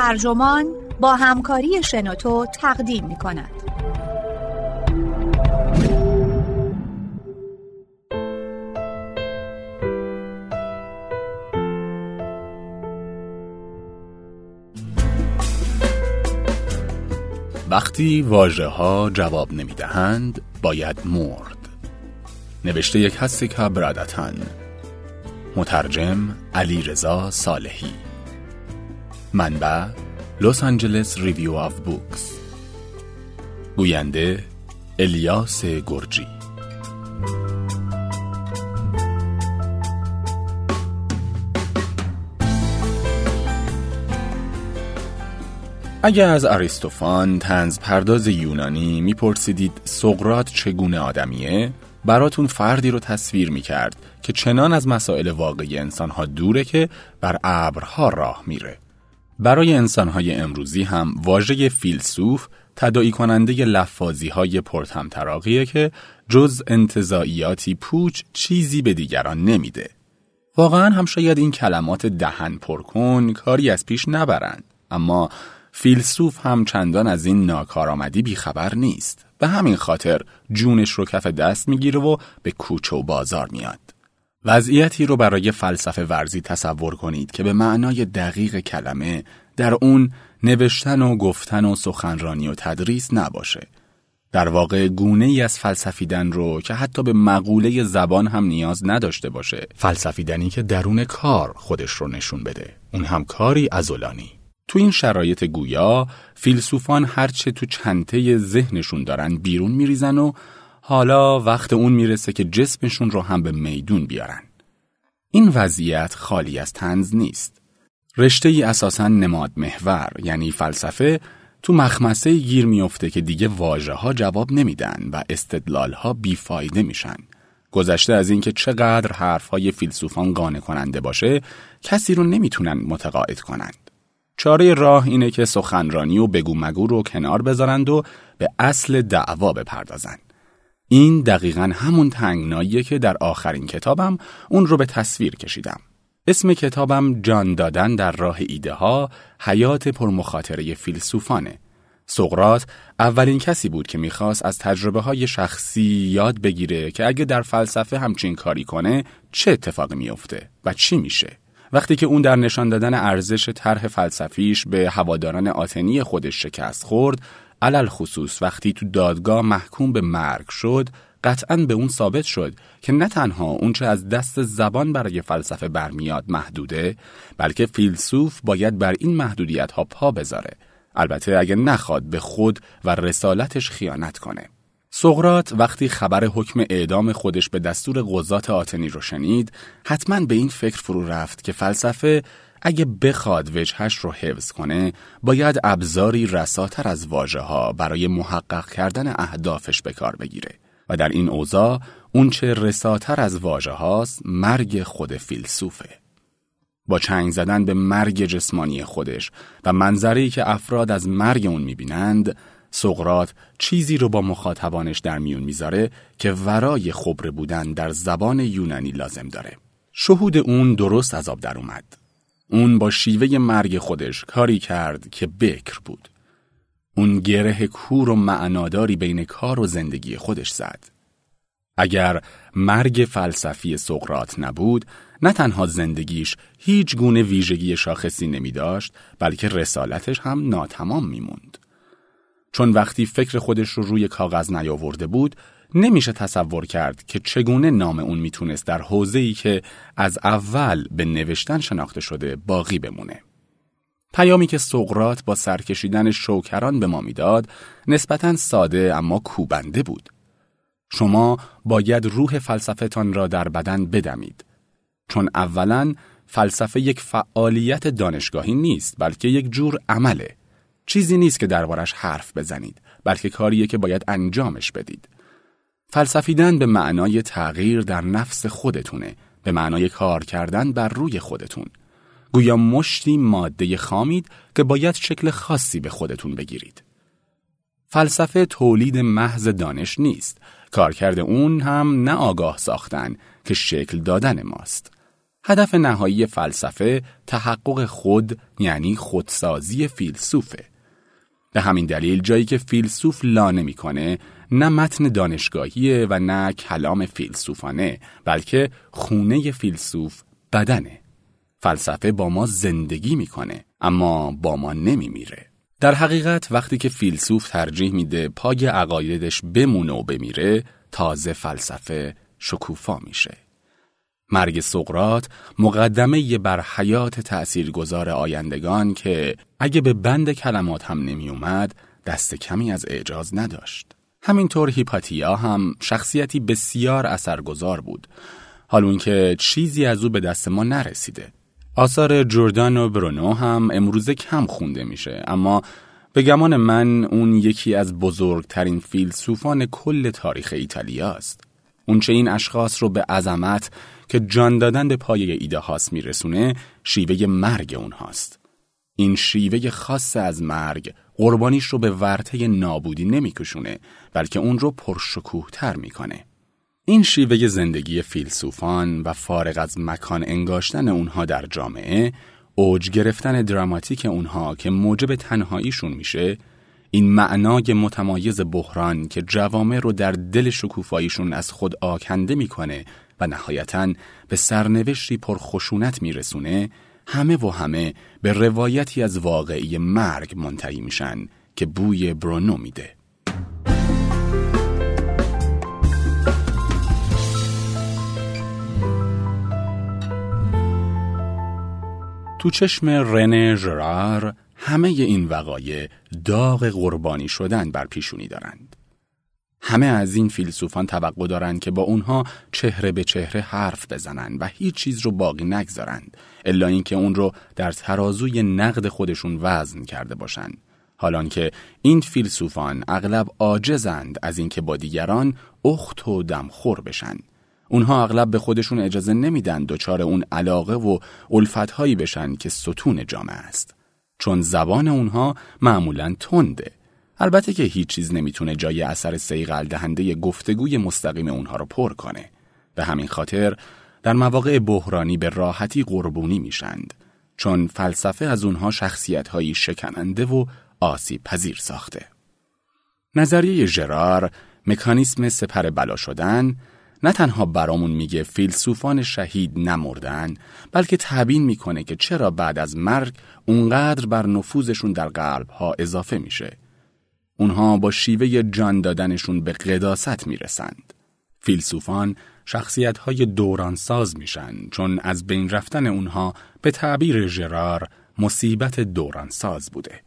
ترجمان با همکاری شنوتو تقدیم می کند. وقتی واژه ها جواب نمی دهند باید مرد. نوشته یک هستی که برادتن مترجم علی رضا صالحی. منبع Los Angeles Review of Books گوینده الیاس گرجی. اگر از اریستوفان طنزپرداز یونانی میپرسیدید سقراط چگونه آدمیه براتون فردی رو تصویر می‌کرد که چنان از مسائل واقعی انسانها دوره که بر ابرها راه میره. برای انسانهای امروزی هم واژه فیلسوف تدائی کننده لفاظی های پرتمطراقیه که جز انتظاییاتی پوچ چیزی به دیگران نمیده. واقعا هم شاید این کلمات دهن پرکن کاری از پیش نبرند اما فیلسوف هم چندان از این ناکارآمدی بیخبر نیست به همین خاطر جونش رو کف دست می‌گیره و به کوچه و بازار میاد وضعیتی رو برای فلسفه ورزی تصور کنید که به معنای دقیق کلمه در اون نوشتن و گفتن و سخنرانی و تدریس نباشه. در واقع گونه ای از فلسفیدن رو که حتی به مقوله زبان هم نیاز نداشته باشه. فلسفیدنی که درون کار خودش رو نشون بده. اون هم کاری ازولانی تو این شرایط گویا فیلسوفان هرچه تو چنته ذهنشون دارن بیرون میریزن و حالا وقت اون می‌رسه که جسمشون رو هم به میدون بیارن. این وضعیت خالی از تنز نیست. رشته ای اساسا نماد محور یعنی فلسفه تو مخمسه گیر میفته که دیگه واژه ها جواب نمیدن و استدلال ها بیفایده میشن. گذشته از اینکه چقدر حرف های فیلسوفان گانه کننده باشه کسی رو نمی‌تونن متقاعد کنند. چاره راه اینه که سخنرانی و بگو مگو رو کنار بذارند و به اصل دعوا بپردازند. این دقیقا همون تنگناییه که در آخرین کتابم اون رو به تصویر کشیدم. اسم کتابم جان دادن در راه ایده ها حیات پرمخاطره فیلسوفانه. سقرات اولین کسی بود که می‌خواست از تجربه های شخصی یاد بگیره که اگه در فلسفه همچین کاری کنه چه اتفاقی میافته و چی میشه. وقتی که اون در نشان دادن ارزش طرح فلسفیش به هواداران آتنی خودش شکست خورد علل خصوص وقتی تو دادگاه محکوم به مرگ شد قطعا به اون ثابت شد که نه تنها اونچه از دست زبان برای فلسفه برمیاد محدوده بلکه فیلسوف باید بر این محدودیت ها پا بذاره. البته اگه نخواد به خود و رسالتش خیانت کنه. سقرات وقتی خبر حکم اعدام خودش به دستور قضات آتنی رو شنید حتما به این فکر فرو رفت که فلسفه اگه بخواد وجهش رو حفظ کنه باید ابزاری رساتر از واژه ها برای محقق کردن اهدافش به کار بگیره. و در این اوضاع اون چه رساتر از واژه هاست مرگ خود فیلسوفه. با چنگ زدن به مرگ جسمانی خودش و منظری که افراد از مرگ اون می‌بینند سقرات چیزی رو با مخاطبانش در میون می‌ذاره که ورای خبره بودن در زبان یونانی لازم داره. شهود اون درست از آب در اومد. اون با شیوه مرگ خودش کاری کرد که بکر بود. اون گره کور و معناداری بین کار و زندگی خودش زد. اگر مرگ فلسفی سقرات نبود، نه تنها زندگیش هیچ گونه ویژگی شاخصی نمی داشت، بلکه رسالتش هم ناتمام میموند. چون وقتی فکر خودش رو روی کاغذ نیاورده بود نمیشه تصور کرد که چگونه نام اون می‌تونست در حوزه‌ای که از اول به نوشتن شناخته شده باقی بمونه. پیامی که سقرات با سرکشیدن شوکران به ما می‌داد نسبتا ساده اما کوبنده بود. شما باید روح فلسفتان را در بدن بدمید. چون اولا فلسفه یک فعالیت دانشگاهی نیست بلکه یک جور عمله. چیزی نیست که دربارش حرف بزنید بلکه کاریه که باید انجامش بدید. فلسفیدن به معنای تغییر در نفس خودتونه به معنای کار کردن بر روی خودتون. گویا مشتی ماده خامید که باید شکل خاصی به خودتون بگیرید. فلسفه تولید محض دانش نیست کارکرد اون هم نه آگاه ساختن که شکل دادن ماست. هدف نهایی فلسفه تحقق خود یعنی خودسازی فیلسوفه. به همین دلیل جایی که فیلسوف لانه می‌کنه نه متن دانشگاهیه و نه کلام فیلسوفانه بلکه خونه فیلسوف بدنه. فلسفه با ما زندگی می‌کنه اما با ما نمیمیره. در حقیقت وقتی که فیلسوف ترجیح میده پای عقایدش بمونه و بمیره تازه فلسفه شکوفا میشه. مرگ سقرات مقدمه بر حیات تأثیرگذار آیندگان که اگه به بند کلمات هم نمی اومد دست کمی از اعجاز نداشت. همینطور هیپاتیا هم شخصیتی بسیار اثرگذار بود. حال که چیزی از او به دست ما نرسیده. آثار جوردان و برونو هم امروزه کم خونده میشه اما به گمان من اون یکی از بزرگترین فیلسوفان کل تاریخ ایتالیا است. اون چه این اشخاص رو به عظمت که جان دادن به پایه ایده هاست میرسونه شیوه مرگ اونهاست. این شیوه خاص از مرگ قربانیش رو به ورطه نابودی نمیکشونه بلکه اون رو پرشکوه تر می‌کنه. این شیوه زندگی فیلسوفان و فارغ از مکان انگاشتن اونها در جامعه اوج گرفتن دراماتیک اونها که موجب تنهاییشون میشه این معنای متمایز بحران که جوامع رو در دل شکوفاییشون از خود آکنده می‌کنه و نهایتا به سرنوشتی پرخشونت میرسونه همه و همه به روایتی از واقعی مرگ منتهی میشن که بوی برونو میده. تو چشم رنه ژرار همه این وقایع داغ قربانی شدن بر پیشونی دارند. همه از این فیلسوفان توقع دارند که با اونها چهره به چهره حرف بزنند و هیچ چیز رو باقی نگذارند الا اینکه اون رو در ترازوی نقد خودشون وزن کرده باشند. حالان که این فیلسوفان اغلب عاجزند از اینکه با دیگران اخت و دمخور بشن. اونها اغلب به خودشون اجازه نمیدن دچار اون علاقه و الفتهایی بشن که ستون جامعه است. چون زبان اونها معمولا تنده البته که هیچ چیز نمی‌تونه جای اثر سیغل دهنده گفتگوی مستقیم اونها رو پر کنه. به همین خاطر در مواقع بحرانی به راحتی قربونی میشند چون فلسفه از اونها شخصیت هایی شکننده و آسیب پذیر ساخته. نظریه ژرار مکانیسم سپر بلا شدن نه تنها برامون میگه فیلسوفان شهید نمردن بلکه تبیین می‌کنه که چرا بعد از مرگ اونقدر بر نفوذشون در قلب ها اضافه میشه اونها با شیوه جان دادنشون به قداست می‌رسند. فیلسوفان شخصیت های دورانساز میشن چون از بین رفتن اونها به تعبیر ژرار مصیبت دورانساز بوده.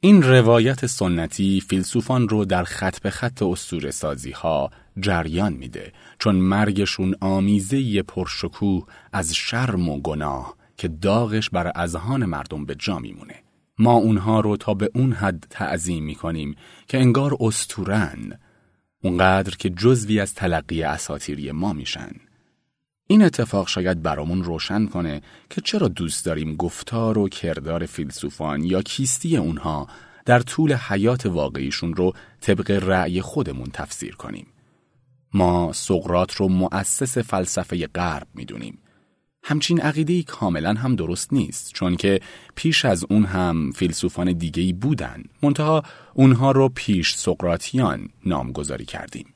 این روایت سنتی فیلسوفان رو در خط به خط اسطوره ها جریان میده چون مرگشون آمیزه پرشکوه از شرم و گناه که داغش بر اذهان مردم به جا میمونه. ما اونها رو تا به اون حد تعظیم می کنیم که انگار استورن اونقدر که جزوی از تلقی اساتیری ما میشن این اتفاق شاید برامون روشن کنه که چرا دوست داریم گفتار و کردار فیلسوفان یا کیستی اونها در طول حیات واقعیشون رو طبق رأی خودمون تفسیر کنیم. ما سقرات رو مؤسس فلسفه غرب می‌دونیم. همچین عقیده کاملا هم درست نیست چون که پیش از اون هم فیلسوفان دیگهی بودن. منتها اونها رو پیش سقراتیان نامگذاری کردیم.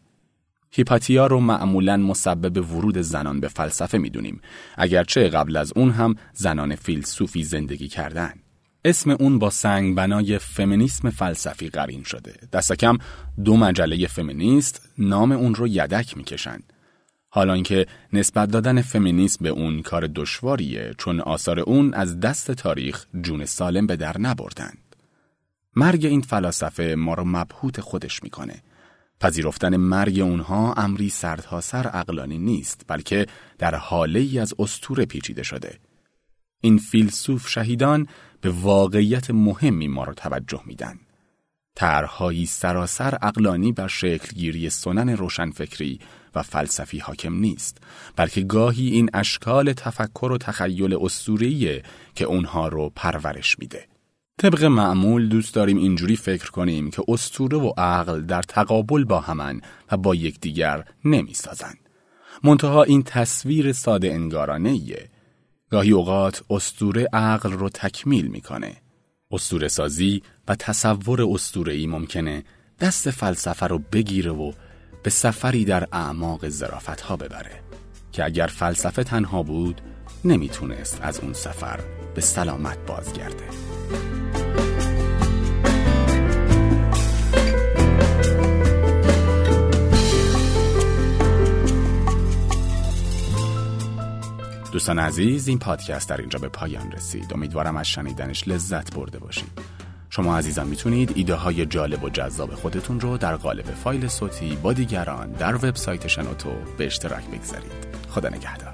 هیپاتیا رو معمولا مسبب ورود زنان به فلسفه می‌دونیم. اگرچه قبل از اون هم زنان فیلسوفی زندگی کردن. اسم اون با سنگ بنای فمینیسم فلسفی قرین شده دستکم دو مجله فمینیست نام اون رو یدک می‌کشند حالان که نسبت دادن فمینیسم به اون کار دشواریه چون آثار اون از دست تاریخ جون سالم به در نبردند. مرگ این فلاسفه ما رو مبهوت خودش می‌کنه. پذیرفتن مرگ اونها امری سردها سر عقلانی نیست بلکه در حاله ای از استور پیچیده شده. این فیلسوف شهیدان به واقعیت مهمی ما رو توجه میدن. طرحهایی سراسر اقلانی بر شکلگیری سنن روشنفکری و فلسفی حاکم نیست بلکه گاهی این اشکال تفکر و تخیل اسطوره‌ایه که اونها رو پرورش میده طبق معمول دوست داریم اینجوری فکر کنیم که اسطوره و عقل در تقابل با همن و با یکدیگر نمی‌سازند منتها این تصویر ساده انگارانه ایه. گاهی اوقات استوره عقل رو تکمیل می‌کنه. استوره سازی و تصور استوره‌ای ممکنه دست فلسفه رو بگیره و به سفری در اعماق زرافت ها ببره که اگر فلسفه تنها بود نمی‌تونست از اون سفر به سلامت بازگرده. دوستان عزیز این پادکست در اینجا به پایان رسید. امیدوارم از شنیدنش لذت برده باشید. شما عزیزان می‌تونید ایده های جالب و جذاب خودتون رو در قالب فایل صوتی با دیگران در وبسایت شنوتو به اشتراک بگذارید. خدا نگهدار.